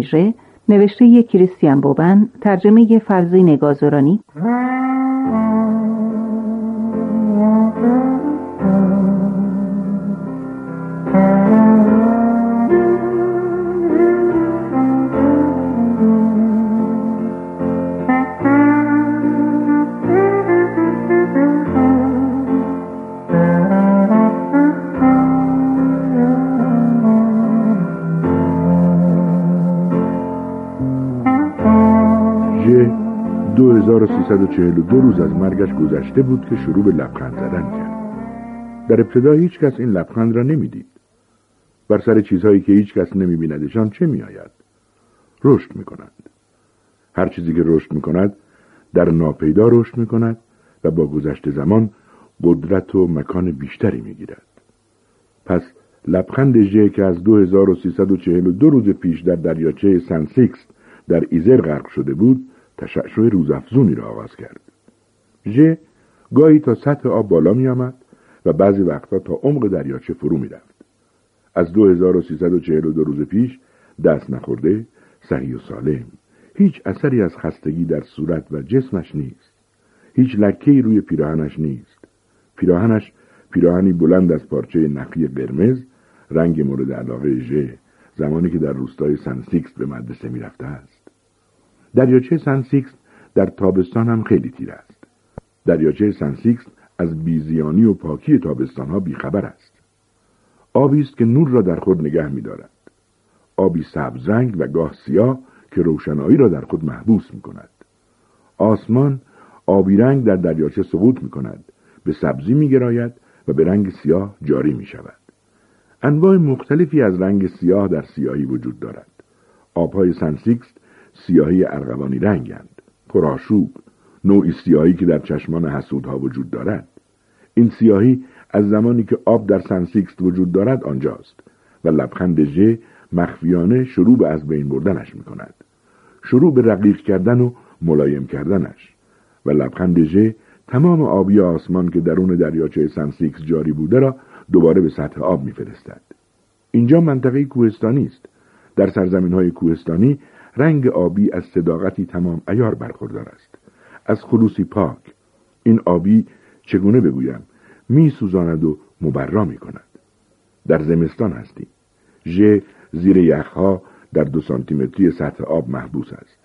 نژه نوشته کریستیان بوبن ترجمه فرزین گازورانی 342 روز از مرگش گذشته بود که شروع به لبخند زدن کرد در ابتدا هیچ کس این لبخند را نمی‌دید بر سر چیزهایی که هیچ کس نمی بیندشان چه می آید؟ رشد می‌کنند هر چیزی که رشد می‌کند در ناپیدا رشد می‌کند و با گذشت زمان قدرت و مکان بیشتری می گیرد. پس لبخند ژ که از 2342 روز پیش در دریاچه سنسیکس در ایزر غرق شده بود تشعشع روزافزونی را آغاز کرد. ژ گاهی تا سطح آب بالا می آمد و بعضی وقتها تا عمق دریاچه فرو می رفت. از 2342 روز پیش دست نخورده صحیح و سالم. هیچ اثری از خستگی در صورت و جسمش نیست. هیچ لکه‌ای روی پیراهنش نیست. پیراهنش پیراهنی بلند از پارچه نخی قرمز رنگ مورد علاقه ژ زمانی که در روستای سنسیکس به مدرسه می‌رفته است. دریاچه سنسیکس در تابستان هم خیلی تیره است. دریاچه سنسیکس از بیزیانی و پاکی تابستان ها بیخبر است. آبی است که نور را در خود نگه می دارد. آبی سبز رنگ و گاه سیاه که روشنایی را در خود محبوس می کند. آسمان آبی رنگ در دریاچه سقوط می کند. به سبزی می گراید و به رنگ سیاه جاری می شود. انواع مختلفی از رنگ سیاه در سیاهی وجود دارد. آبهای سنسیکس سیاهی ارغوانی رنگند پرآشوب نوعی سیاهی که در چشمان حسودها وجود دارد این سیاهی از زمانی که آب در سنسیکس وجود دارد آنجاست و لبخند ژ مخفیانه شروع به از بین بردنش می کند. شروع به رقیق کردن و ملایم کردنش و لبخند ژ تمام آبی آسمان که درون دریاچه سنسیکس جاری بوده را دوباره به سطح آب میفرستد. اینجا منطقه کوهستانی است. در سرزمین های کوهستانی رنگ آبی از صداقتی تمام عیار برخوردار است. از خلوصی پاک این آبی چگونه بگویم؟ می سوزاند و مبرا می کند در زمستان هستیم ژ زیر یخها در دو سانتیمتری سطح آب محبوس است.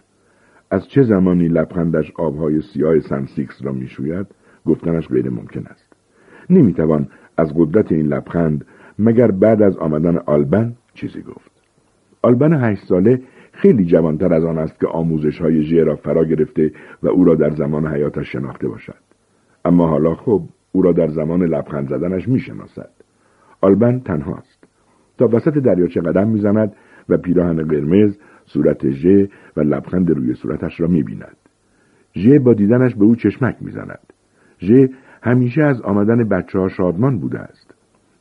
از چه زمانی لبخندش آبهای سیاه سنسیکس را می‌شوید؟ گفتنش غیر ممکن است. نمی‌توان از قدرت این لبخند مگر بعد از آمدن آلبن چیزی گفت. آلبن هشت ساله خیلی جوانتر از آن است که آموزش های ژ را فرا گرفته و او را در زمان حیاتش شناخته باشد. اما حالا خب او را در زمان لبخند زدنش می‌شناسد. آلبن تنهاست. تا وسط دریاچه قدم می‌زند و پیراهن قرمز صورت ژ و لبخند روی صورتش را می‌بیند. ژ با دیدنش به او چشمک می‌زند. ژ همیشه از آمدن بچه ها شادمان بوده است.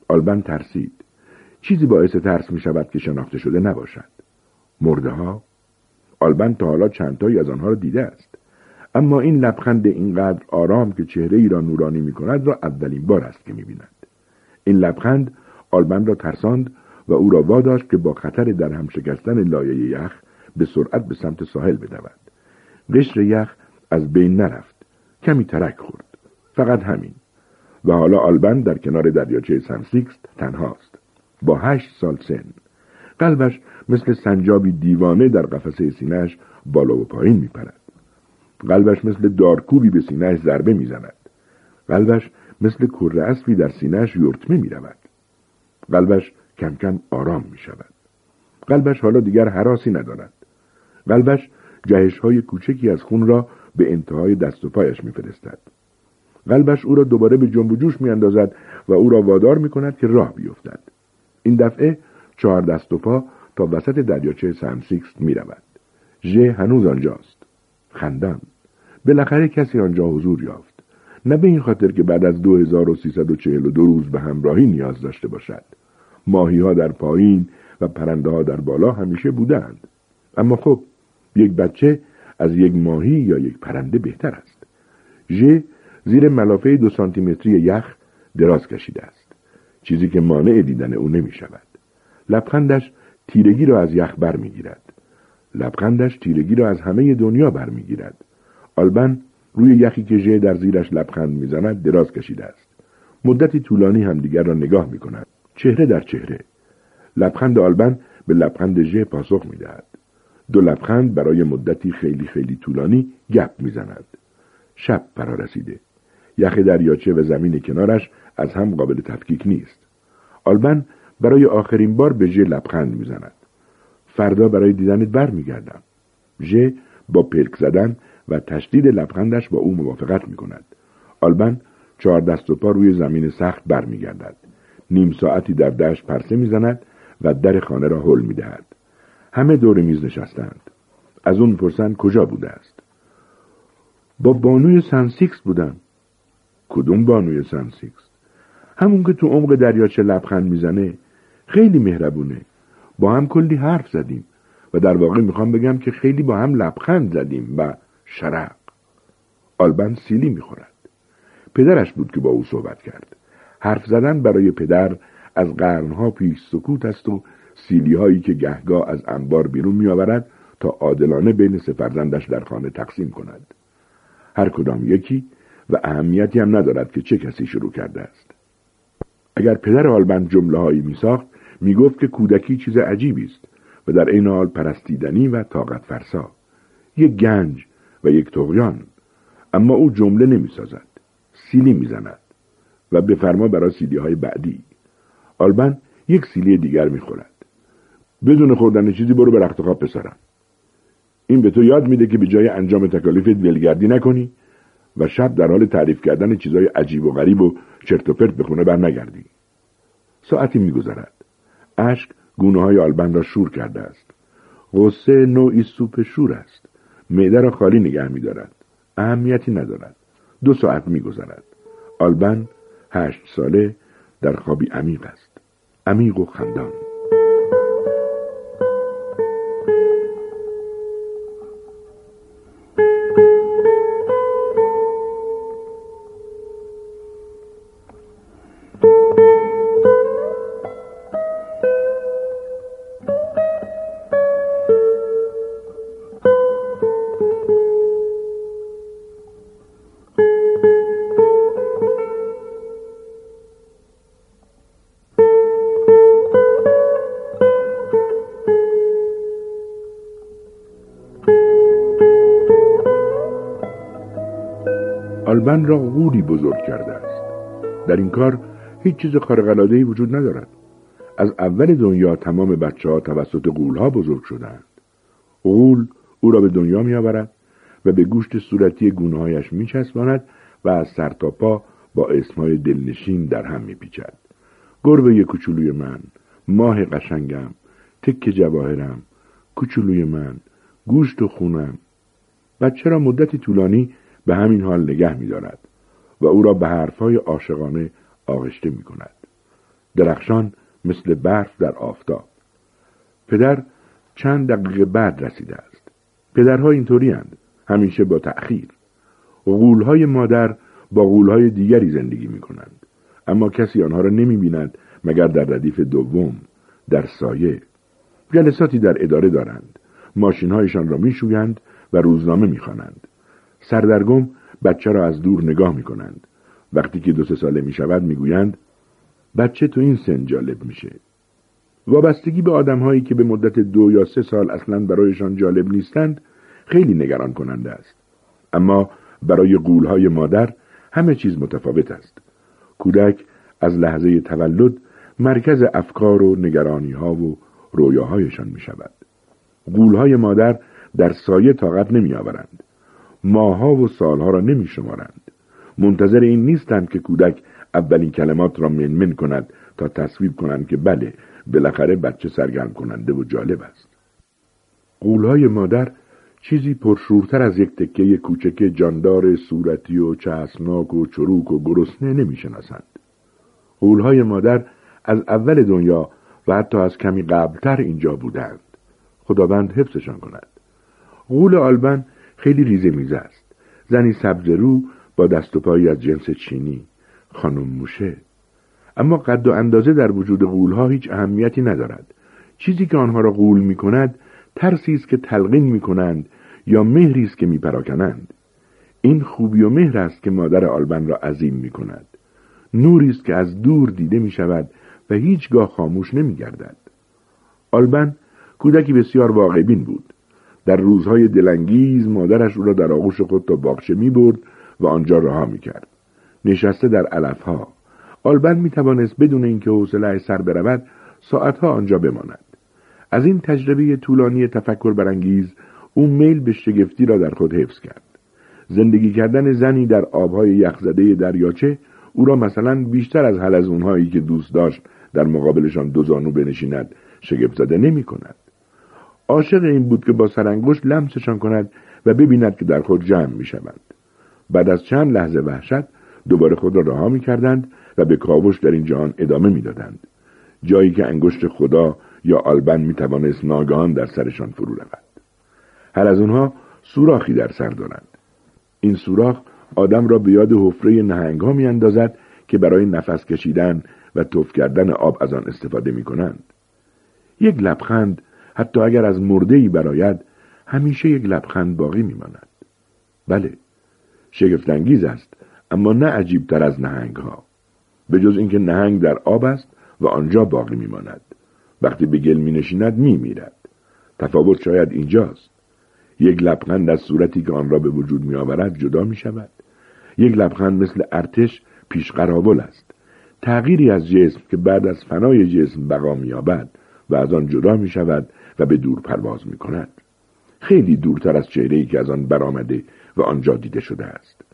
آلبن ترسید. چیزی باعث ترس می شود که شناخته شده نباشد. مرده ها؟ آلبن تا حالا چندتایی از آنها را دیده است اما این لبخند اینقدر آرام که چهره ای را نورانی می کند را اولین بار است که می بیند. این لبخند آلبن را ترساند و او را واداشت که با خطر در هم شکستن لایه یخ به سرعت به سمت ساحل بدود. قشر یخ از بین نرفت. کمی ترک خورد. فقط همین. و حالا آلبن در کنار دریاچه سنسیکس تنهاست. با هشت سال سن. قلبش مثل سنجابی دیوانه در قفسه سینهش بالا و پایین میپرد قلبش مثل دارکوبی به سینهش ضربه می‌زند قلبش مثل کره اسبی در سینهش یورتمه می‌رود قلبش کم کم آرام می شود. قلبش حالا دیگر هراسی ندارد. قلبش جهش های کوچکی از خون را به انتهای دست و پایش میفرستد. قلبش او را دوباره به جنب و جوش می اندازد و او را وادار می کند که راه بیفتد. این دفعه چهار دست و پا تا وسط دریاچه سنسیکس می رود. ژ هنوز آنجاست. خندم. بالاخره کسی آنجا حضور یافت. نه به این خاطر که بعد از 2342 روز به همراهی نیاز داشته باشد. ماهی ها در پایین و پرنده ها در بالا همیشه بودند. اما خب یک بچه از یک ماهی یا یک پرنده بهتر است. ژ زیر ملافه دو سانتیمتری یخ دراز کشیده است. چیزی که مانع دیدن او نمی شود. لبخندش تیرگی را از یخ بر می‌گیرد لبخندش تیرگی را از همه دنیا برمیگیرد آلبن روی یخی که ژه در زیرش لبخند می‌زند دراز کشیده است مدتی طولانی همدیگر را نگاه می کند. چهره در چهره لبخند آلبن به لبخند ژه پاسخ می دهد. دو لبخند برای مدتی خیلی خیلی طولانی گپ می‌زند. شب فرا رسیده. یخ دریاچه و زمین کنارش از هم قابل تفکیک نیست. آلبن برای آخرین بار به ژ لبخند می‌زند. فردا برای دیدنت بر میگردم. ژ با پلک زدن و تشدید لبخندش با او موافقت می کند. آلبن چهار دست و پا روی زمین سخت برمیگردد. نیم ساعتی در دشت پرسه می‌زند و در خانه را حل می‌دهد. همه دور میز نشستند. از اون پرسند کجا بوده است. با بانوی سنسیکس بودم. کدوم بانوی سنسیکس؟ همون که تو عمق دریاچه لبخند می‌زنه خیلی مهربونه. با هم کلی حرف زدیم و در واقع می‌خوام بگم که خیلی با هم لبخند زدیم و شرق. آلبن سیلی می‌خورد. پدرش بود که با او صحبت کرد. حرف زدن برای پدر از قرنها پیش سکوت است و سیلی هایی که گهگاه از انبار بیرون میآورد تا عادلانه بین سفرزندش در خانه تقسیم کند. هر کدام یکی و اهمیتی هم ندارد که چه کسی شروع کرده است. اگر پدر آلبند جمله هایی می ساخت می گفت که کودکی چیز عجیبی است و در این حال پرستیدنی و طاقت فرسا. یک گنج و یک تغیان اما او جمله نمی سازد. سیلی می زند و به فرما برای سیلی های بعدی. آلبن یک سیلی دیگر می خورد. بدون خوردن چیزی برو به رخت خواب پسرم. این به تو یاد میده که به جای انجام تکالیفت ولگردی نکنی و شب در حال تعریف کردن چیزای عجیب و غریب و چرت و پرت به خونه بر نگردی. ساعتی میگذرد. اشک گونه های آلبن را شور کرده است. غصه نوعی سوپ شور است. معده را خالی نگه میدارد. اهمیتی ندارد. دو ساعت میگذرد. آلبن هشت ساله در خوابی عمیق است. عمیق و خندان. آلبن را غولی بزرگ کرده است در این کار هیچ چیز خارق‌العاده‌ای وجود ندارد از اول دنیا تمام بچه ها توسط غول ها بزرگ شدند غول او را به دنیا می آورد و به گوشت صورتی گونه هایش می چسباند و از سر تا پا با اسمهای دلنشین در هم می پیچد. گربه کوچولوی من، ماه قشنگم، تک جواهرم، کوچولوی من، گوشت و خونم. بچه را مدتی طولانی به همین حال نگه می دارد و او را به حرفهای عاشقانه آغشته می کند. درخشان مثل برف در آفتاب. پدر چند دقیقه بعد رسیده است. پدرها اینطوری هند. همیشه با تأخیر. غولهای مادر با غولهای دیگری زندگی می کنند. اما کسی آنها را نمی بیند مگر در ردیف دوم در سایه جلساتی در اداره دارند ماشینهایشان را میشویند و روزنامه می‌خوانند سردرگم بچه را از دور نگاه می کنند. وقتی که دو سه ساله می شود می گویند بچه تو این سن جالب میشه. وابستگی به آدمهایی که به مدت دو یا سه سال اصلا برایشان جالب نیستند خیلی نگران کننده است. اما برای قولهای مادر همه چیز متفاوت است. کودک از لحظه تولد مرکز افکار و نگرانی ها و رویاهایشان می شود. قولهای مادر در سایه طاقت نمی آورند. ماها و سالها را نمی شمارند. منتظر این نیستند که کودک اولین کلمات را منمن کند تا تصویر کنند که بله بالاخره بچه سرگرم کننده و جالب است. قولهای مادر چیزی پرشورتر از یک تکه کوچک جاندار صورتی و چسبناک و چروک و گرسنه نمی‌شناسند. قولهای مادر از اول دنیا و حتی از کمی قبلتر اینجا بودند. خداوند حفظشان کند. قول آلبن خیلی ریزه میزه است. زنی سبز رو با دست و پایی از جنس چینی خانم موشه. اما قد و اندازه در وجود غولها هیچ اهمیتی ندارد. چیزی که آنها را غول می کند ترسی است که تلقین می کنند یا مهری است که می پراکنند این خوبی و مهر است که مادر آلبن را عظیم می کند نوری است که از دور دیده می شود و هیچگاه خاموش نمی گردد آلبن کودکی بسیار واقع بین بود. در روزهای دلانگیز مادرش او را در آغوش خود تا باغچه می برد و آنجا رها می کرد. نشسته در علفها آلبن می توانست بدون اینکه حوصله سر برود ساعتها آنجا بماند از این تجربه طولانی تفکر برانگیز او میل به شگفتی را در خود حفظ کرد زندگی کردن زنی در آبهای یخزده دریاچه او را مثلا بیشتر از حل از اونهایی که دوست داشت در مقابلشان دو زانو بنشیند شگفت زده نمی. عاشق این بود که با سرانگشت لمسشان کند و ببیند که در خود جمع می شوند. بعد از چند لحظه وحشت دوباره خود را رها می کردند و به کاوش در این جهان ادامه می دادند. جایی که انگشت خدا یا آلبن می توانست ناگهان در سرشان فرو رود. هر از اونها سوراخی در سر دارند. این سوراخ آدم را به یاد حفره نهنگ ها می اندازد که برای نفس کشیدن و توف کردن آب از آن استفاده می کنند. یک لبخند حتی اگر از مرده ای براید همیشه یک لبخند باقی می ماند. بله شگفتانگیز است اما نه عجیب تر از نهنگ ها به جز اینکه نهنگ در آب است و آنجا باقی می ماند. وقتی به گل می نشیند می میرد. تفاوت شاید اینجاست. یک لبخند از صورتی که آن را به وجود می آورد جدا می شود. یک لبخند مثل ارتش پیش قرابل است. تغییری از جسم که بعد از فنای جسم بقا می آبد و از آن جدا می شود و به دور پرواز می کند. خیلی دورتر از چهره که از آن برآمده و آنجا دیده شده است.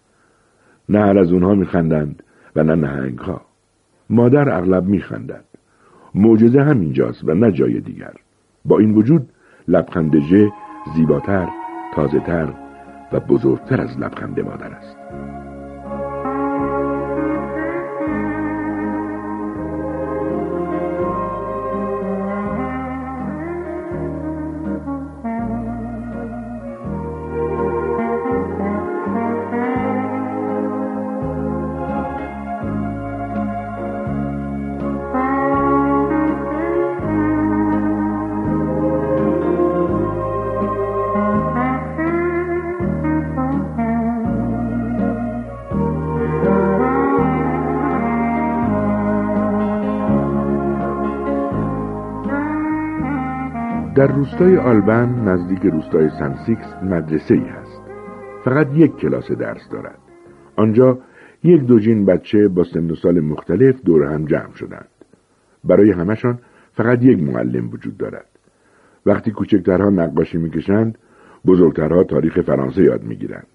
نه از اونها می خندند و نه نهنگ ها. مادر اغلب می خندد. معجزه همینجاست و نه جای دیگر. با این وجود لبخند زیباتر، تازهتر و بزرگتر از لبخند مادر است. روستای آلبن نزدیک روستای سنسیکس مدرسه ای هست. فقط یک کلاس درس دارد. آنجا یک دوجین بچه با سن و سال مختلف دور هم جمع شدند. برای همشان فقط یک معلم وجود دارد. وقتی کوچکترها نقاشی می‌کشند بزرگترها تاریخ فرانسه یاد می‌گیرند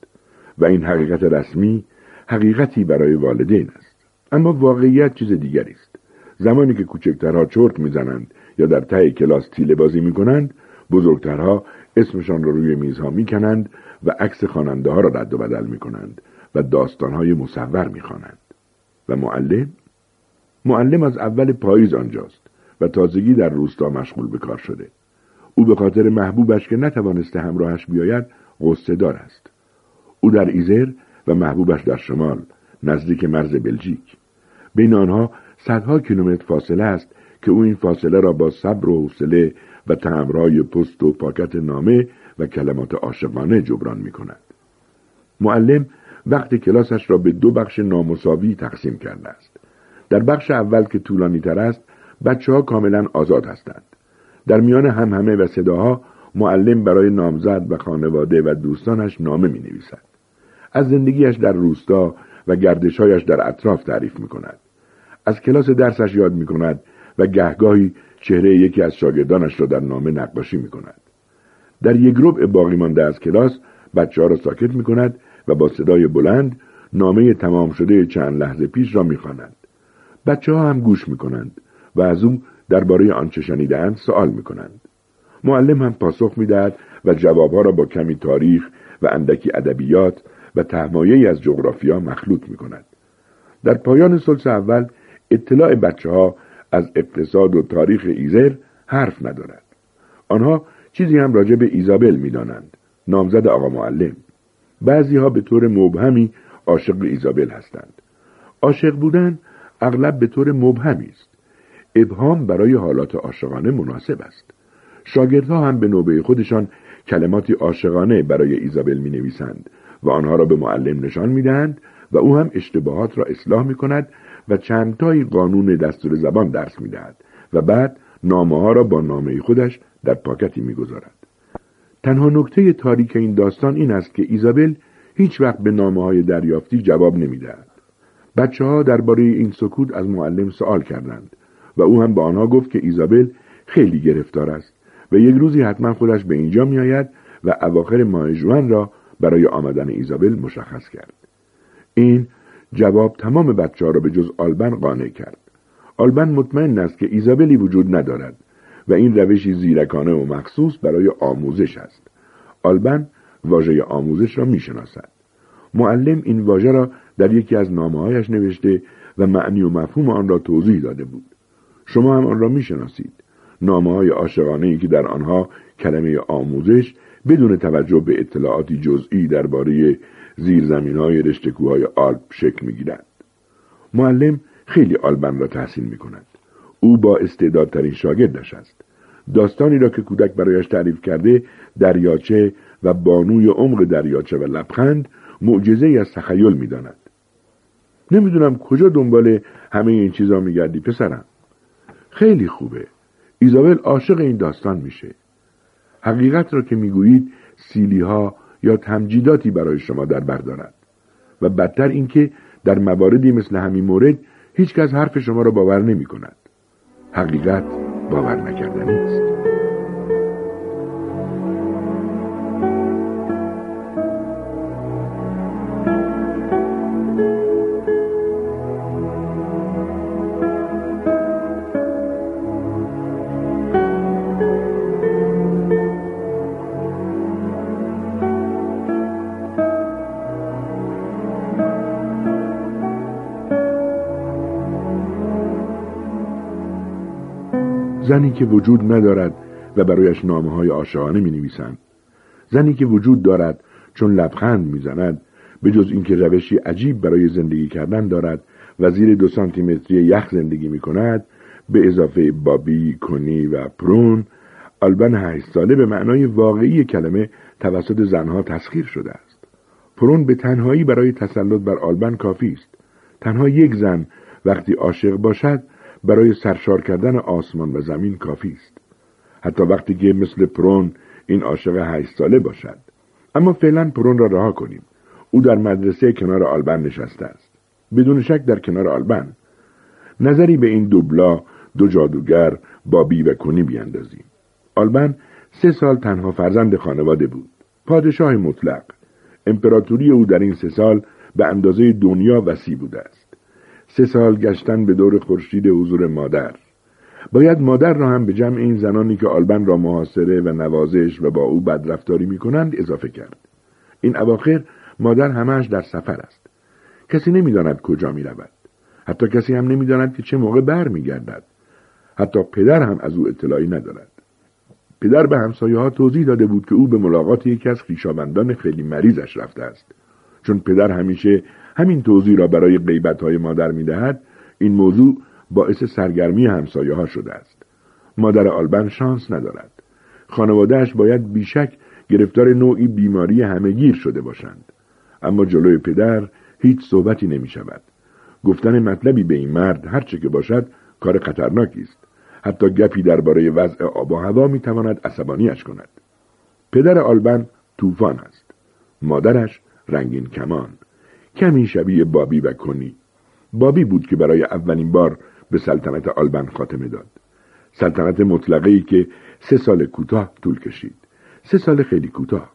و این حقیقت رسمی حقیقتی برای والدین است. اما واقعیت چیز دیگری است. زمانی که کوچکترها چرت می‌زنند یا در ته کلاس تیله بازی می کنند بزرگترها اسمشان را روی میزها می کنند و عکس خواننده ها را رد و بدل می کنند و داستانهای مصور می خوانند. و معلم؟ معلم از اول پاییز آنجاست و تازگی در روستا مشغول به کار شده. او به خاطر محبوبش که نتوانسته همراهش بیاید غصه دار است. او در ایزر و محبوبش در شمال نزدیک مرز بلژیک. بین آنها صدها کیلومتر فاصله است که او این فاصله را با صبر و حوصله و تمرای پست و پاکت نامه و کلمات عاشقانه جبران می کند. معلم وقت کلاسش را به دو بخش نامساوی تقسیم کرده است. در بخش اول که طولانی تر است بچه ها کاملا آزاد هستند. در میان هم همه و صداها معلم برای نامزد و خانواده و دوستانش نامه می نویسد. از زندگیش در روستا و گردشهایش در اطراف تعریف می کند. از کلاس درسش یاد می کند و گهگاهی چهره یکی از شاگردانش را در نامه نقاشی می کند. در یک ربع باقی مانده از کلاس بچه ها را ساکت می کند و با صدای بلند نامه تمام شده چند لحظه پیش را می خواند. بچه ها هم گوش می کنند و از او درباره آنچه شنیدهاند سوال می کنند. معلم هم پاسخ می دهد و جوابها را با کمی تاریخ و اندکی ادبیات و تهمایه از جغرافیا مخلوط می کند. در پایان سلس اول اطلاع بچه ها از اقتصاد و تاریخ ایزر حرف ندارد. آنها چیزی هم راجع به ایزابل می‌دانند نامزد آقا معلم. بعضی ها به طور مبهمی عاشق ایزابل هستند. عاشق بودن اغلب به طور مبهمی است. ابهام برای حالات عاشقانه مناسب است. شاگردها هم به نوبه خودشان کلماتی عاشقانه برای ایزابل می نویسند و آنها را به معلم نشان می دهند و او هم اشتباهات را اصلاح می کند و چندتایی قانون دستور زبان درس می دهد و بعد نامه ها را با نامه خودش در پاکتی می گذارد. تنها نکته تاریک این داستان این است که ایزابل هیچ وقت به نامه های دریافتی جواب نمی دهد. بچه ها درباره این سکوت از معلم سوال کردند و او هم به آنها گفت که ایزابل خیلی گرفتار است و یک روزی حتما خودش به اینجا می آید و اواخر ماه جوان را برای آمدن ایزابل مشخص کرد. این جواب تمام بچه ها را به جز آلبن قانع کرد. آلبن مطمئن است که ایزابلی وجود ندارد و این روشی زیرکانه و مخصوص برای آموزش است. آلبن واژه آموزش را می‌شناسد. معلم این واژه را در یکی از نامههایش نوشته و معنی و مفهوم آن را توضیح داده بود. شما هم آن را می‌شناسید. نامه های عاشقانه ای که در آنها کلمه آموزش بدون توجه به اطلاعاتی جزئی درباره زیرزمین های رشتکوهای آلپ شکل می‌گیرد. معلم خیلی آلبن را تحسین می کند. او با استعدادترین شاگردش است. داستانی را که کودک برایش تعریف کرده دریاچه و بانوی عمق دریاچه و لبخند معجزه از تخیل می‌داند نمی‌دونم کجا دنبال همه این چیزا میگردی پسرم خیلی خوبه ایزابل عاشق این داستان میشه حقیقت را که می‌گویید سیلی ها یا تمجیداتی برای شما در بردارد و بدتر اینکه در مواردی مثل همین مورد هیچکس حرف شما را باور نمی کند. حقیقت باور نکردنی است. زنی که وجود ندارد و برایش نامه های عاشقانه می نویسند. زنی که وجود دارد چون لبخند می‌زند به جز اینکه روشی عجیب برای زندگی کردن دارد و زیر دو سانتیمتری یخ زندگی می کند به اضافه بابی، کنی و پرون آلبن هشت ساله به معنای واقعی کلمه توسط زنها تسخیر شده است. پرون به تنهایی برای تسلط بر آلبن کافی است. تنها یک زن وقتی عاشق باشد برای سرشار کردن آسمان و زمین کافی است. حتی وقتی که مثل پرون این عاشق هشت ساله باشد. اما فعلا پرون را رها کنیم. او در مدرسه کنار آلبن نشسته است. بدون شک در کنار آلبن. نظری به این دوبلا دو جادوگر بابی و کنی بیاندازیم. آلبن سه سال تنها فرزند خانواده بود. پادشاه مطلق. امپراتوری او در این سه سال به اندازه دنیا وسیع بوده است. سه سال گشتن به دور خورشید حضور مادر. باید مادر را هم به جمع این زنانی که آلبن را محاصره و نوازش و با او بدرفتاری می کنند اضافه کرد. این اواخر مادر همهش در سفر است. کسی نمی‌داند کجا می رود حتی کسی هم نمی‌داند که چه موقع بر می گردد. حتی پدر هم از او اطلاعی ندارد. پدر به همسایه ها توضیح داده بود که او به ملاقات یکی از خویشاوندان خیلی مریضش رفته است. چون پدر همیشه همین توضیح را برای غیبت های مادر می دهد این موضوع باعث سرگرمی همسایه ها شده است. مادر آلبن شانس ندارد. خانوادهش باید بیشک گرفتار نوعی بیماری همهگیر شده باشند. اما جلوی پدر هیچ صحبتی نمی شود گفتن مطلبی به این مرد هرچه که باشد کار خطرناکی است. حتی گپی درباره وضع آب و هوا می تواند عصبانیش کند. پدر آلبن طوفان است. مادرش رنگین کمان. کمی شبیه بابی و کنی. بابی بود که برای اولین بار به سلطنت آلبن خاتمه داد. سلطنت مطلقه ای که سه سال کوتاه طول کشید. سه سال خیلی کوتاه.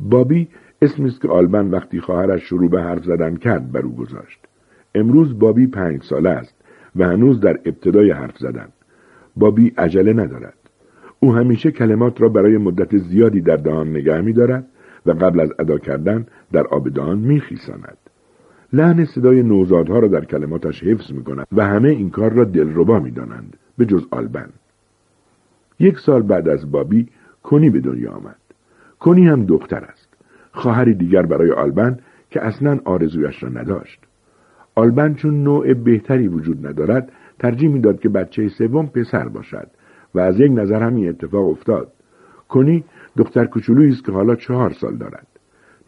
بابی اسمی است که آلبن وقتی خواهرش شروع به حرف زدن کرد بر او گذاشت. امروز بابی پنج ساله است و هنوز در ابتدای حرف زدن. بابی عجله ندارد. او همیشه کلمات را برای مدت زیادی در دهان نگه می دارد و قبل از ادا کردن در آبدان میخیساند. لحن صدای نوزادها را در کلماتش حفظ می کند و همه این کار را دلربا می دانند به جز آلبن. یک سال بعد از بابی کنی به دنیا آمد. کنی هم دختر است. خواهری دیگر برای آلبن که اصلا آرزویش را نداشت. آلبن چون نوع بهتری وجود ندارد ترجیح می‌داد که بچه سوم پسر باشد و از یک نظر همین اتفاق افتاد. کنی دختر کوچولویی است که حالا چهار سال دارد.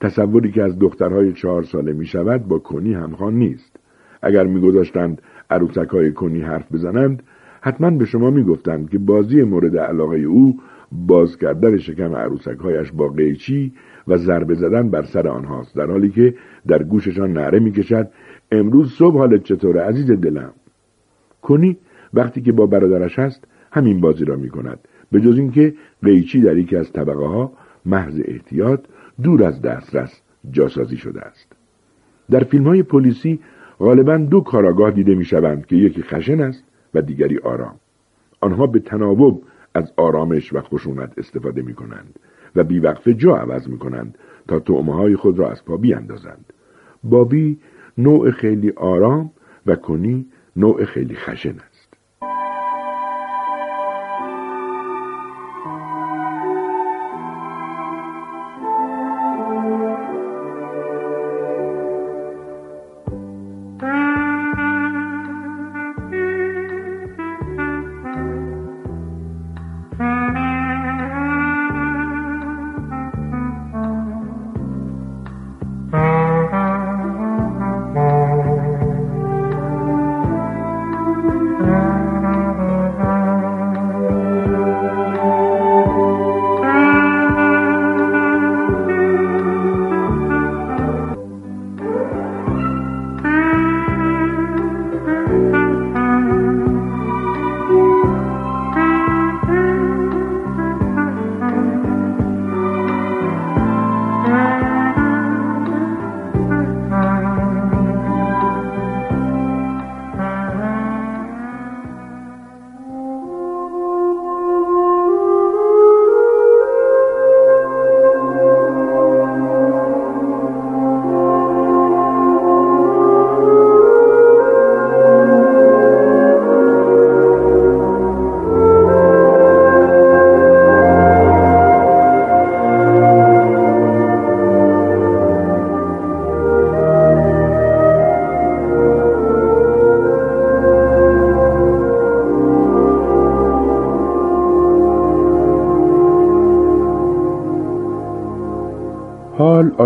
تصوری که از دخترهای چهار ساله می شود با کنی همخوان نیست. اگر میگذاشتند عروسک های کنی حرف بزنند حتما به شما می‌گفتند که بازی مورد علاقه او باز کردن شکم عروسک هایش با قیچی و ضربه زدن بر سر آنهاست. در حالی که در گوششان نعره می‌کشد امروز صبح حالت چطوره عزیز دلم؟ کنی وقتی که با برادرش هست همین بازی را می کند به جز اینکه قیچی در یکی از طبقه ها محض احتیاط دور از دسترس جاسازی شده است. در فیلم های پلیسی غالبا دو کاراگاه دیده می شوند که یکی خشن است و دیگری آرام. آنها به تناوب از آرامش و خشونت استفاده می کنند و بیوقفه جا عوض می کنند تا تعمه های خود را از پا بیاندازند. بابی نوع خیلی آرام و کنی نوع خیلی خشن است.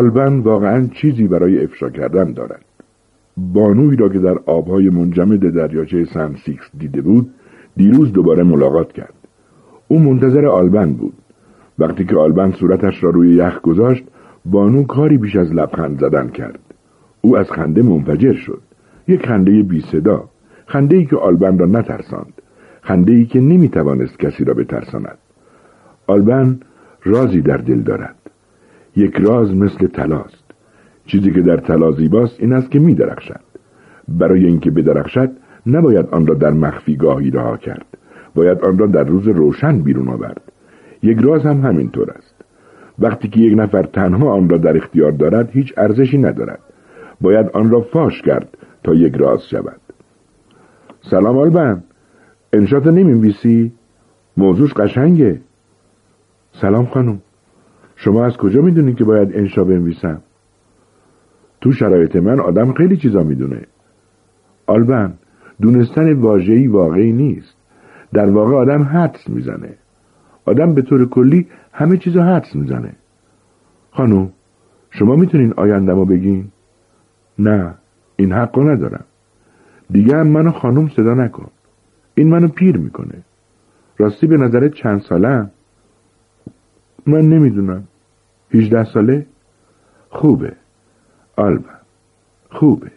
آلبن واقعا چیزی برای افشا کردن دارد. بانوی را که در آبهای منجمد دریاچه سن سیکس دیده بود دیروز دوباره ملاقات کرد. او منتظر آلبن بود. وقتی که آلبن صورتش را روی یخ گذاشت بانو کاری بیش از لبخند زدن کرد. او از خنده منفجر شد. یک خنده بی صدا خنده ای که آلبن را نترساند خنده ای که نمی‌توانست کسی را بترساند. آلبن رازی در دل دارد. یک راز مثل تلاست چیزی که در طلا زیباست این است که می درخشد برای اینکه بدرخشد نباید آن را در مخفی گاهی رها کرد. باید آن را در روز روشن بیرون آورد. یک راز هم همینطور است. وقتی که یک نفر تنها آن را در اختیار دارد هیچ ارزشی ندارد. باید آن را فاش کرد تا یک راز شود. سلام آلبن انشات نمی‌نویسی؟ موضوعش قشنگه. سلام خانم. شما از کجا می‌دونید که باید انشا بنویسم؟ تو شرایط من آدم خیلی چیزا می‌دونه. آلبن دونستن واژه‌ای واقعی نیست. در واقع آدم حدس می‌زنه. آدم به طور کلی همه چیزا حدس می‌زنه. خانم شما می‌تونین آیندمو بگین؟ نه این حقو ندارم. دیگه هم منو خانم صدا نکن. این منو پیر می‌کنه. راستی به نظرت چند سالم من نمی‌دونم. هیچده ساله؟ خوبه. آلبا خوبه.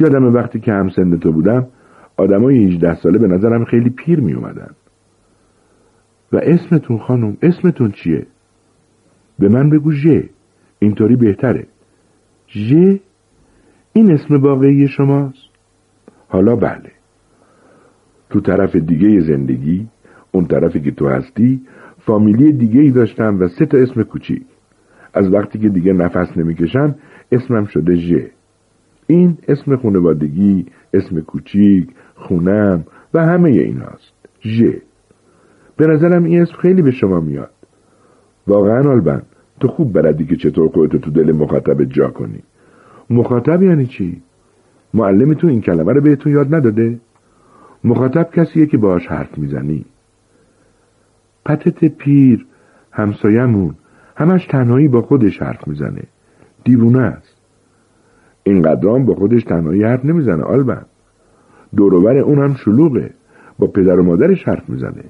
یادم وقتی که هم سند تو بودم آدمای 18 ساله به نظرم خیلی پیر می اومدن و اسمتون خانم اسمتون چیه؟ به من بگو ژ اینطوری بهتره. ژ این اسم واقعی شماست؟ حالا بله. تو طرف دیگه زندگی اون طرفی که تو هستی فامیلی دیگه ای داشتم و سه تا اسم کوچیک. از وقتی که دیگه نفس نمی‌کشم اسمم شده ژ. این اسم خانوادگی اسم کوچیک خونم و همه این هاست ژ. به نظرم این اسم خیلی به شما میاد. واقعا آلبن تو خوب بردی که چطور خودتو تو دل مخاطب جا کنی. مخاطب یعنی چی؟ معلمتون این کلمه رو بهتون یاد نداده؟ مخاطب کسیه که باهاش حرف می‌زنی. پتت پیر همسایمون همش تنهایی با خودش حرف می‌زنه. دیوونه است. اینقدرام با خودش تنهایی حرف نمی‌زنه آلبن. دوروبر اون هم شلوغه. با پدر و مادرش حرف می‌زنه.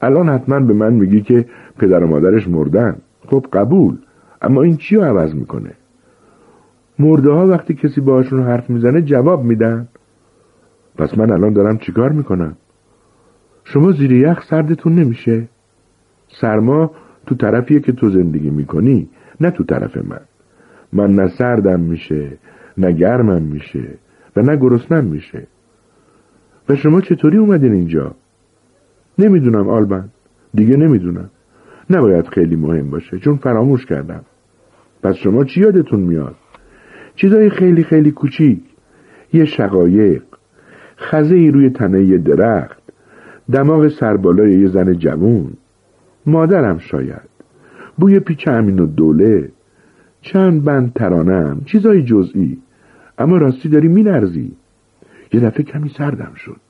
الان حتما به من میگی که پدر و مادرش مردن. خب قبول. اما این چی رو عوض می‌کنه؟ مرده ها وقتی کسی باشون حرف می‌زنه جواب میدن. پس من الان دارم چیکار می‌کنم؟ شما زیر یخ سردتون نمیشه؟ سرما تو طرفیه که تو زندگی می‌کنی نه تو طرف من. من نه سردم میشه نه گرمم میشه و نه گرسنم میشه. و شما چطوری اومدین اینجا؟ نمی‌دونم آلبن. دیگه نمی‌دونم. نباید خیلی مهم باشه چون فراموش کردم. پس شما چی یادتون میاد؟ چیزای خیلی خیلی کوچیک. یه شقایق. خزه ای روی تنه یه درخت. دماغ سربالای یه زن جوون. مادرم شاید. بوی پیچ امین و دوله چند بند ترانم چیزای جزئی. اما راستی داری مینرزی یه دفعه کمی سردم شد.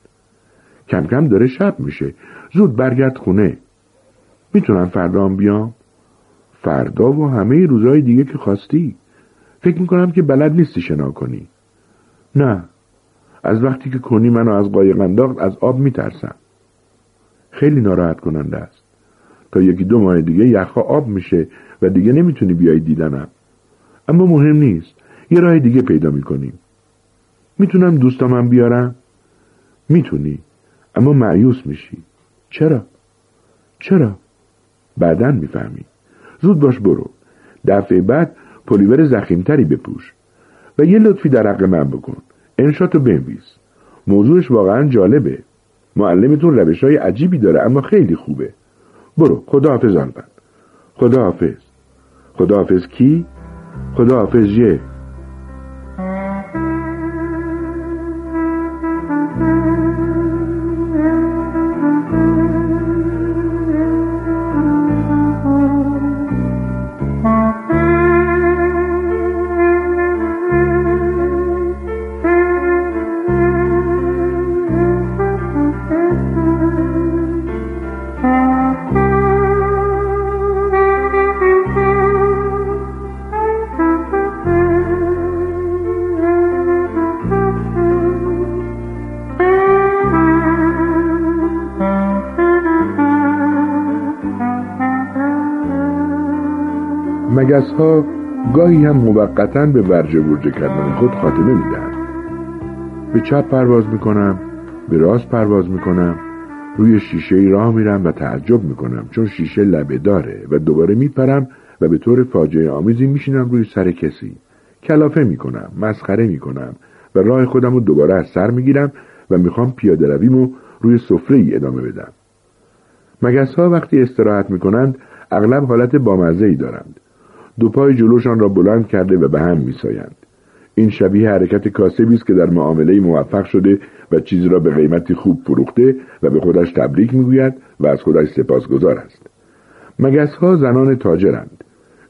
کم کم داره شب میشه. زود برگرد خونه. می‌تونم فردام بیام؟ فردا و همه روزهای دیگه که خواستی. فکر می‌کنم که بلد نیستی شنا کنی. نه. از وقتی که کنی منو از قایق انداخت از آب میترسم. خیلی ناراحت کننده است. تا یکی دو ماه دیگه یخها آب میشه و دیگه نمی‌تونی بیای دیدنم اما مهم نیست. یه راه دیگه پیدا می‌کنیم می‌تونم دوستامم بیارم؟ می‌تونی. اما معیوس میشی. چرا؟ چرا؟ بعدا می‌فهمی. زود باش برو. دفعه بعد پلیور زخیمتری بپوش و یه لطفی در حق من بکن. انشاتو بنویس. موضوعش واقعا جالبه. معلمتون روش های عجیبی داره اما خیلی خوبه. برو خداحافظ آن خداحافظ. خداحافظ کی؟ خداحافظ یه. مگس ها گاهی هم موقتا به ورجه ورجه کردن خود خاتمه میدن به چپ پرواز می‌کنم به راست پرواز می‌کنم روی شیشه ای راه میرم و تعجب می‌کنم چون شیشه لبه داره و دوباره میپرم و به طور فاجعه آمیزی میشینم روی سر کسی. کلافه می‌کنم مسخره می‌کنم و راه خودم رو دوباره از سر می‌گیرم و می‌خوام پیاده رویمو روی سفره ای ادامه بدم. مگس ها وقتی استراحت می‌کنند اغلب حالت بامزه ای دارند. دو پای جلوشان را بلند کرده و به هم میسایند. این شبیه حرکت کاسبی است که در معامله موفق شده و چیزی را به قیمتی خوب فروخته و به خودش تبریک می‌گوید و از خودش سپاسگزار است. مگس ها زنان تاجرند.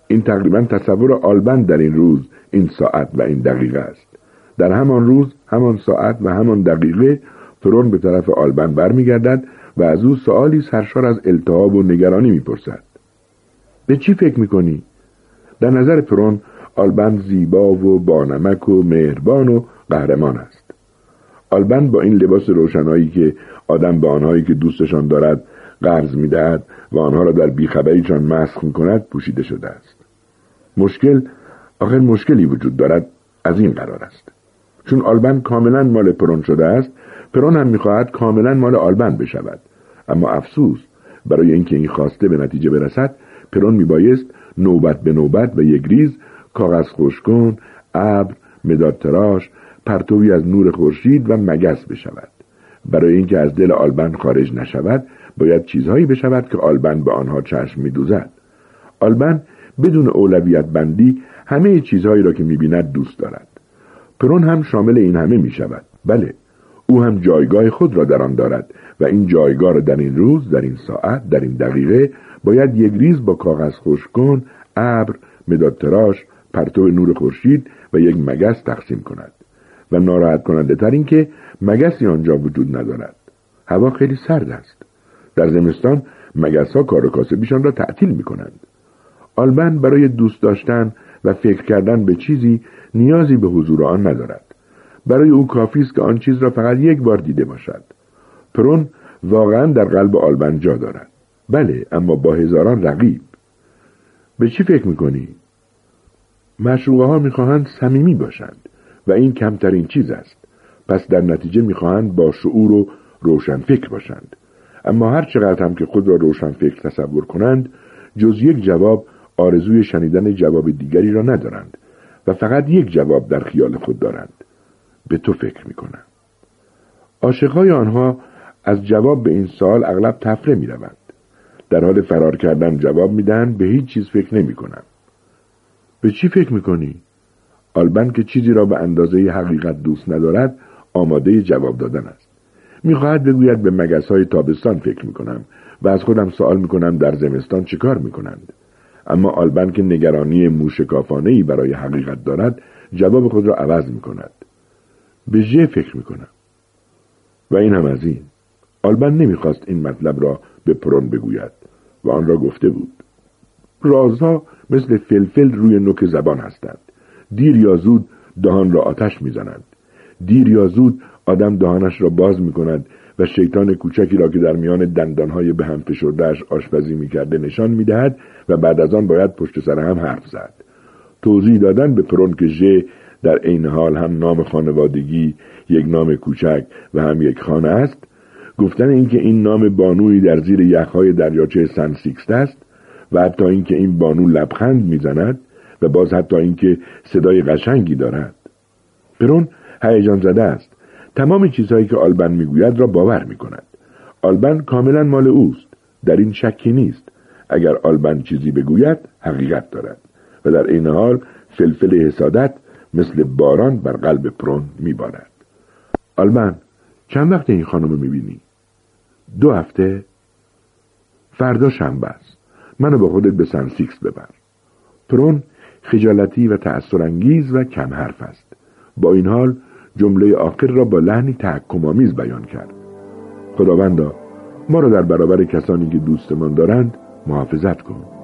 این تقریبا تصور آلبن در این روز این ساعت و این دقیقه است. در همان روز همان ساعت و همان دقیقه فرون به طرف آلبن برمیگردد و از او سوالی سرشار از التهاب و نگرانی می‌پرسد. به چی فکر می‌کنی؟ در نظر پرون آلبن زیبا و بانمک و مهربان و قهرمان است. آلبن با این لباس روشنایی که آدم به آنهایی که دوستشان دارد قرض می‌دهد و آنها را در بیخبریشان مسخ می‌کند پوشیده شده است. مشکل آخر مشکلی وجود دارد از این قرار است. چون آلبن کاملا مال پرون شده است پرون هم می‌خواهد کاملا مال آلبن بشود. اما افسوس برای اینکه این خواسته به نتیجه برسد پرون میبایست نوبت به نوبت و یک ریز کاغذ خوشکن ابر مداد تراش پرتوی از نور خورشید و مگس بشود. برای اینکه از دل آلبن خارج نشود باید چیزهایی بشود که آلبن به آنها چشم میدوزد. آلبن بدون اولویت بندی همه چیزهایی را که می‌بیند دوست دارد. پرون هم شامل این همه می شود بله او هم جایگاه خود را در آن دارد و این جایگاه را در این روز در این ساعت در این دقیقه باید یک ریز با کاغذ خوشکن ابر مداد تراش پرتو نور خورشید و یک مگس تقسیم کند و ناراحت کننده تر این که مگسی آنجا وجود ندارد هوا خیلی سرد است در زمستان مگس ها کار و کاسبیشان را تعطیل می کنند. آلبن برای دوست داشتن و فکر کردن به چیزی نیازی به حضور آن ندارد. برای او کافی است که آن چیز را فقط یک بار دیده باشد. پرون واقعا در قلب آلبن جا دارد. بله اما با هزاران رقیب. به چی فکر می‌کنی؟ مشروعه ها می‌خواهند صمیمی باشند و این کمترین چیز است. پس در نتیجه می‌خواهند با شعور و روشن فکر باشند. اما هر چقدر هم که خود را روشن فکر تصور کنند جز یک جواب آرزوی شنیدن جواب دیگری را ندارند و فقط یک جواب در خیال خود دارند به تو فکر می‌کنم عاشقهای آنها از جواب به این سال اغلب تفره می‌روند در حال فرار کردن جواب می‌دهند به هیچ چیز فکر نمی‌کنم به چی فکر می‌کنی؟ آلبن که چیزی را به اندازه حقیقت دوست ندارد آماده جواب دادن است. می‌خواهد بگوید به مگس های تابستان فکر می‌کنم و از خودم سوال می‌کنم در زمستان چه کار می‌کنند. اما آلبن که نگرانی موشکافانه ای برای حقیقت دارد جواب خود را عوض می‌کند. به ژ فکر می‌کنم. و این هم از این. آلبن نمی‌خواست این مطلب را به پرون بگوید و آن را گفته بود. رازها مثل فلفل روی نوک زبان هستند. دیر یا زود دهان را آتش می‌زنند. دیر یا زود آدم دهانش را باز می کند و شیطان کوچکی را که در میان دندانهای به هم فشردهش آشپزی می‌کرده نشان می‌دهد و بعد از آن باید پشت سر هم حرف زد. توضیح دادن به پرون که ژ در عین حال هم نام خانوادگی یک نام کوچک و هم یک خانه است گفتن اینکه این نام بانوی در زیر یخهای دریاچه سن سیکسته و حتی اینکه این بانو لبخند می‌زند و باز حتی اینکه صدای قشنگی دارد. پرون هیجان زده است. تمام چیزهایی که آلبن می‌گوید را باور می‌کند. آلبن کاملا مال اوست. در این شکی نیست. اگر آلبن چیزی بگوید حقیقت دارد. و در این حال فلفل حسادت مثل باران بر قلب پرون میبارد. آلبن چند وقت این خانم رو می‌بینی؟ دو هفته؟ فردا شنبه است. منو با خودت به سن سیکس ببر. پرون خجالتی و تأثیرانگیز و کم حرف است. با این حال جمله آخر را با لحنی تحکمآمیز بیان کرد. خداوندا ما را در برابر کسانی که دوستمان دارند محافظت کن.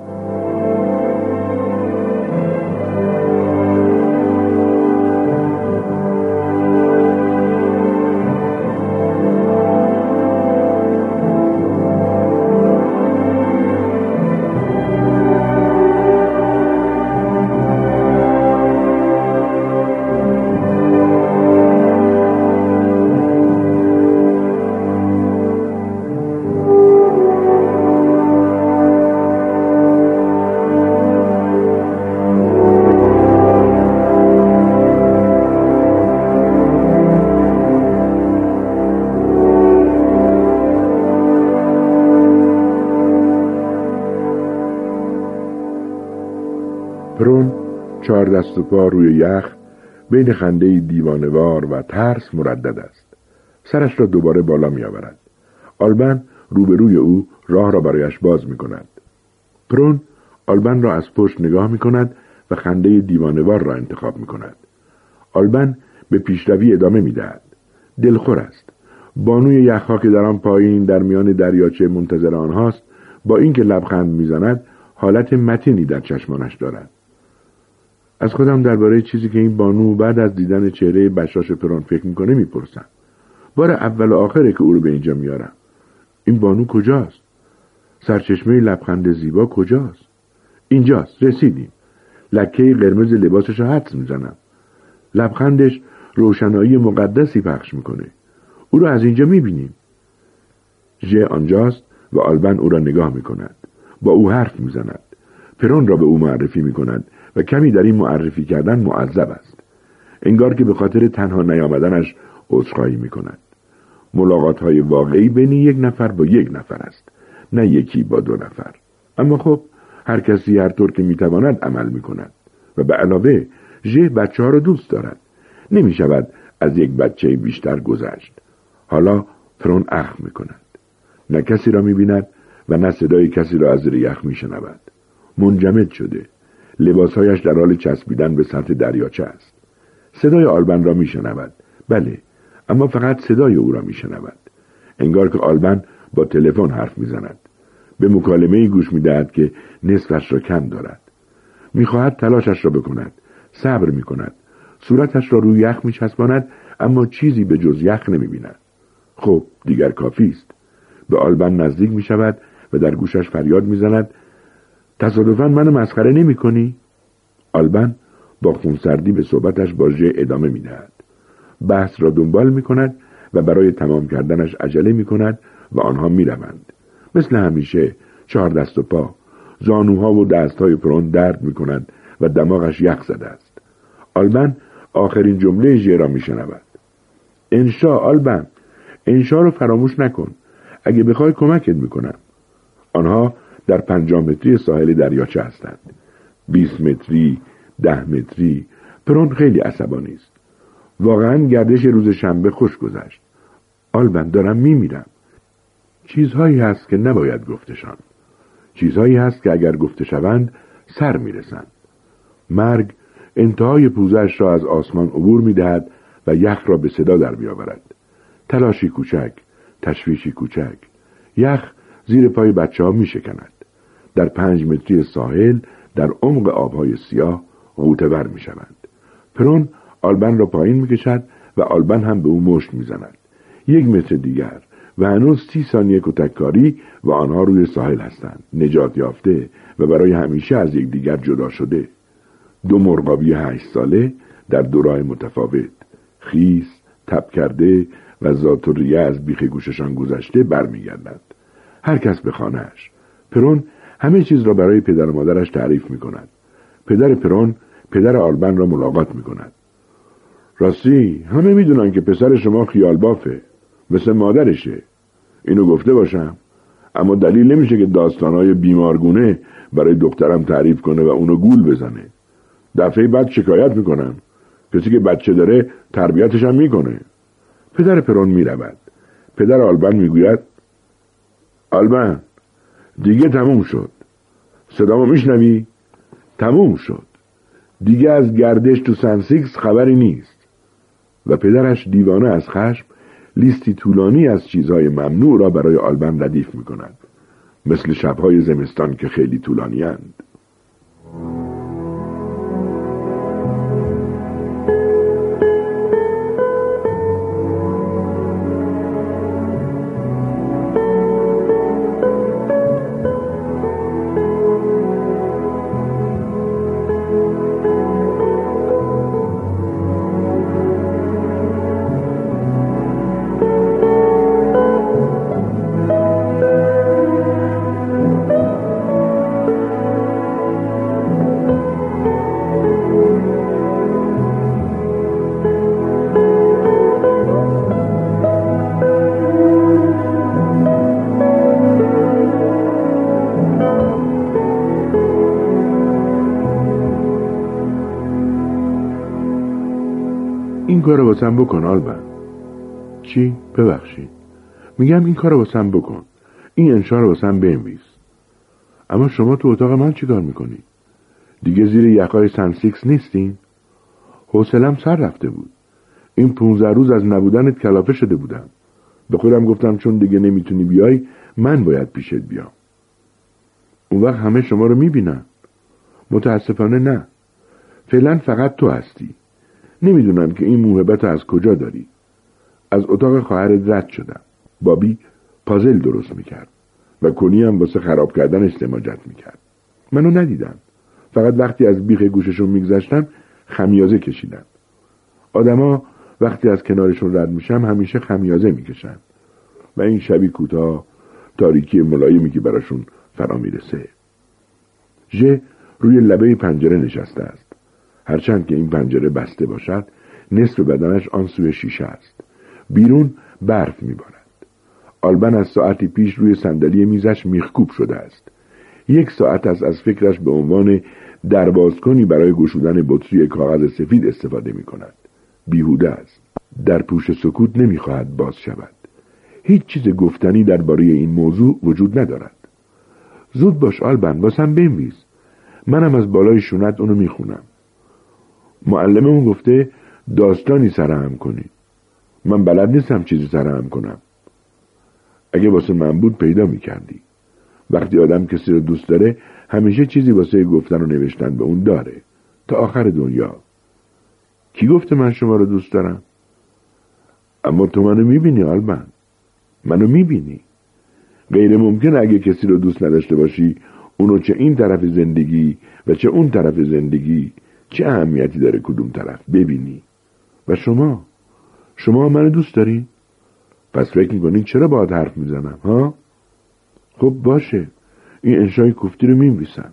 چهار دست و پا روی یخ بین خنده دیوانوار و ترس مردد است. سرش را دوباره بالا می آورد آلبن روبروی او راه را برایش باز می کند پرون آلبن را از پشت نگاه می کند و خنده دیوانوار را انتخاب می کند آلبن به پیشروی ادامه می دهد دلخور است. بانوی یخها که در آن پایین در میان دریاچه منتظر آنهاست با اینکه لبخند می‌زند حالت متینی در چشمانش دارد. از خودم درباره چیزی که این بانو بعد از دیدن چهره بشاش پرون فکر می‌کنه می‌پرسم بار اول و آخره که او رو به اینجا میارم. این بانو کجاست؟ سرچشمه لبخند زیبا کجاست؟ اینجاست رسیدیم. لکه قرمز لباسش رو حدس می‌زنم. لبخندش روشنایی مقدسی پخش می‌کنه. او رو از اینجا می‌بینیم. ژ آنجاست و آلبن او را نگاه می‌کند. با او حرف می‌زند. پرون را به او معرفی می‌کند. و کمی در این معرفی کردن معذب است. انگار که به خاطر تنها نیامدنش عذرخواهی می کند ملاقات های واقعی بین یک نفر با یک نفر است نه یکی با دو نفر. اما خب هر کسی هر طور که می‌تواند عمل می کند و به علاوه ژ بچه ها را دوست دارد. نمی شود از یک بچه بیشتر گذشت. حالا فرون اخ می کند نه کسی را می بیند و نه صدای کسی را از ریخ می شنود منجمد شده. لباسهایش در حال چسبیدن به سطح دریاچه است. صدای آلبن را میشنود. بله اما فقط صدای او را میشنود. انگار که آلبن با تلفن حرف می‌زند. به مکالمه گوش می‌دهد که نصفش را کم دارد. می‌خواهد تلاشش را بکند. صبر می‌کند. صورتش را روی یخ میچسباند اما چیزی به جز یخ نمی‌بیند. خب دیگر کافی است. به آلبن نزدیک می‌شود و در گوشش فریاد می‌زند تصادفا منو مسخره نمی کنی؟ آلبن با خونسردی به صحبتش با ادامه می‌دهد. بحث را دنبال می کند و برای تمام کردنش عجله می کند و آنها می روند. مثل همیشه چهار دست و پا زانوها و دستهای پرون درد می کند و دماغش یخ زده است. آلبن آخرین جمله ژه را می شنود انشا آلبن انشا رو فراموش نکن. اگه بخوای کمکت می‌کنم. آنها در پنجاه متری ساحل دریاچه هستند. بیست متری ده متری. پرون خیلی عصبانی است. واقعا گردش روز شنبه خوش گذشت. آلبن دارم میمیرم. چیزهایی هست که نباید گفتشان. چیزهایی هست که اگر گفته شوند سر می‌رسند. مرگ انتهای پوزش را از آسمان عبور می‌دهد و یخ را به صدا در بیاورد تلاشی کوچک تشویشی کوچک. یخ زیر پای بچه ها می شکند. در پنج متری ساحل در عمق آبهای سیاه غوتور می شوند. پرون آلبن را پایین می کشد و آلبن هم به او مشت می زند. یک متر دیگر و هنوز سی ثانیه کتککاری و آنها روی ساحل هستند نجات یافته و برای همیشه از یکدیگر جدا شده دو مرغابی هشت ساله در دو راه متفاوت خیس تب کرده و ذات از بیخ گوششان گذشته برمیگردند هر کس به خانهاش. پرون همه چیز را برای پدر و مادرش تعریف می کند پدر پرون پدر آلبن را ملاقات می کند راستی همه می‌دونن که پسر شما خیال بافه مثل مادرشه. اینو گفته باشم. اما دلیل نمیشه که داستانهای بیمارگونه برای دخترم تعریف کنه و اونو گول بزنه. دفعه بعد شکایت می‌کنم. کسی که بچه داره تربیتش می‌کنه. پدر پرون می‌رود. پدر آلبن می‌گوید آلبن دیگه تموم شد صدامو میشنوی تموم شد دیگه از گردش تو سنسیکس خبری نیست و پدرش دیوانه از خشم لیستی طولانی از چیزهای ممنوع را برای آلبن ردیف می کند. مثل شبهای زمستان که خیلی طولانی‌اند. واسم بکن آلبن چی؟ ببخشید. میگم این کار واسم بکن. این انشا رو واسم بنویس. اما شما تو اتاق من چیکار می‌کنی؟ دیگه زیر یخای سنسیکس نیستین؟ حوصلم سر رفته بود. این پونزه روز از نبودنت کلافه شده بودم. به خودم گفتم چون دیگه نمی‌تونی بیای من باید پیشت بیام. اون وقت همه شما رو می‌بینن. متاسفانه نه. فعلا فقط تو هستی. نمی‌دونم که این موهبت از کجا داری. از اتاق خواهرت رد شدم. بابی پازل درست می‌کرد و کنی هم واسه خراب کردن استماجت می‌کرد. منو ندیدم فقط وقتی از بیخ گوششون میگذشتم خمیازه کشیدم آدما وقتی از کنارشون رد میشم همیشه خمیازه می‌کشن. و این شبی کوتاه تاریکی ملایمی که براشون فرا می‌رسه. ژ روی لبه پنجره نشسته است. هرچند که این پنجره بسته باشد نصف بدنش آن سوی شیشه است بیرون برف میبارد آلبن از ساعتی پیش روی صندلی میزش میخکوب شده است یک ساعت است از فکرش به عنوان دربازکنی برای گشودن بطری کاغذ سفید استفاده می کند. بیهوده است. در پوش سکوت نمی‌خواهد باز شود. هیچ چیز گفتنی درباره این موضوع وجود ندارد. زود باش آلبن باسم بنویس. منم از بالای شونت اونو می‌خونم. معلممون گفته داستانی سرهم کنی من بلد نیستم چیزی سرهم کنم. اگه واسه من بود پیدا می‌کردی. وقتی آدم کسی رو دوست داره همیشه چیزی واسه گفتن و نوشتن به اون داره. تا آخر دنیا. کی گفته من شما رو دوست دارم؟ اما تو منو می‌بینی آلبن. منو می‌بینی. غیر ممکن اگه کسی رو دوست نداشته باشی اونو چه این طرف زندگی و چه اون طرف زندگی چه اهمیتی داره کدوم طرف؟ ببینی. و شما؟ شما منو دوست داری؟ پس فکر می‌کنین چرا باید حرف می‌زنم ها؟ خب باشه. این انشای کوفتی رو می‌نویسم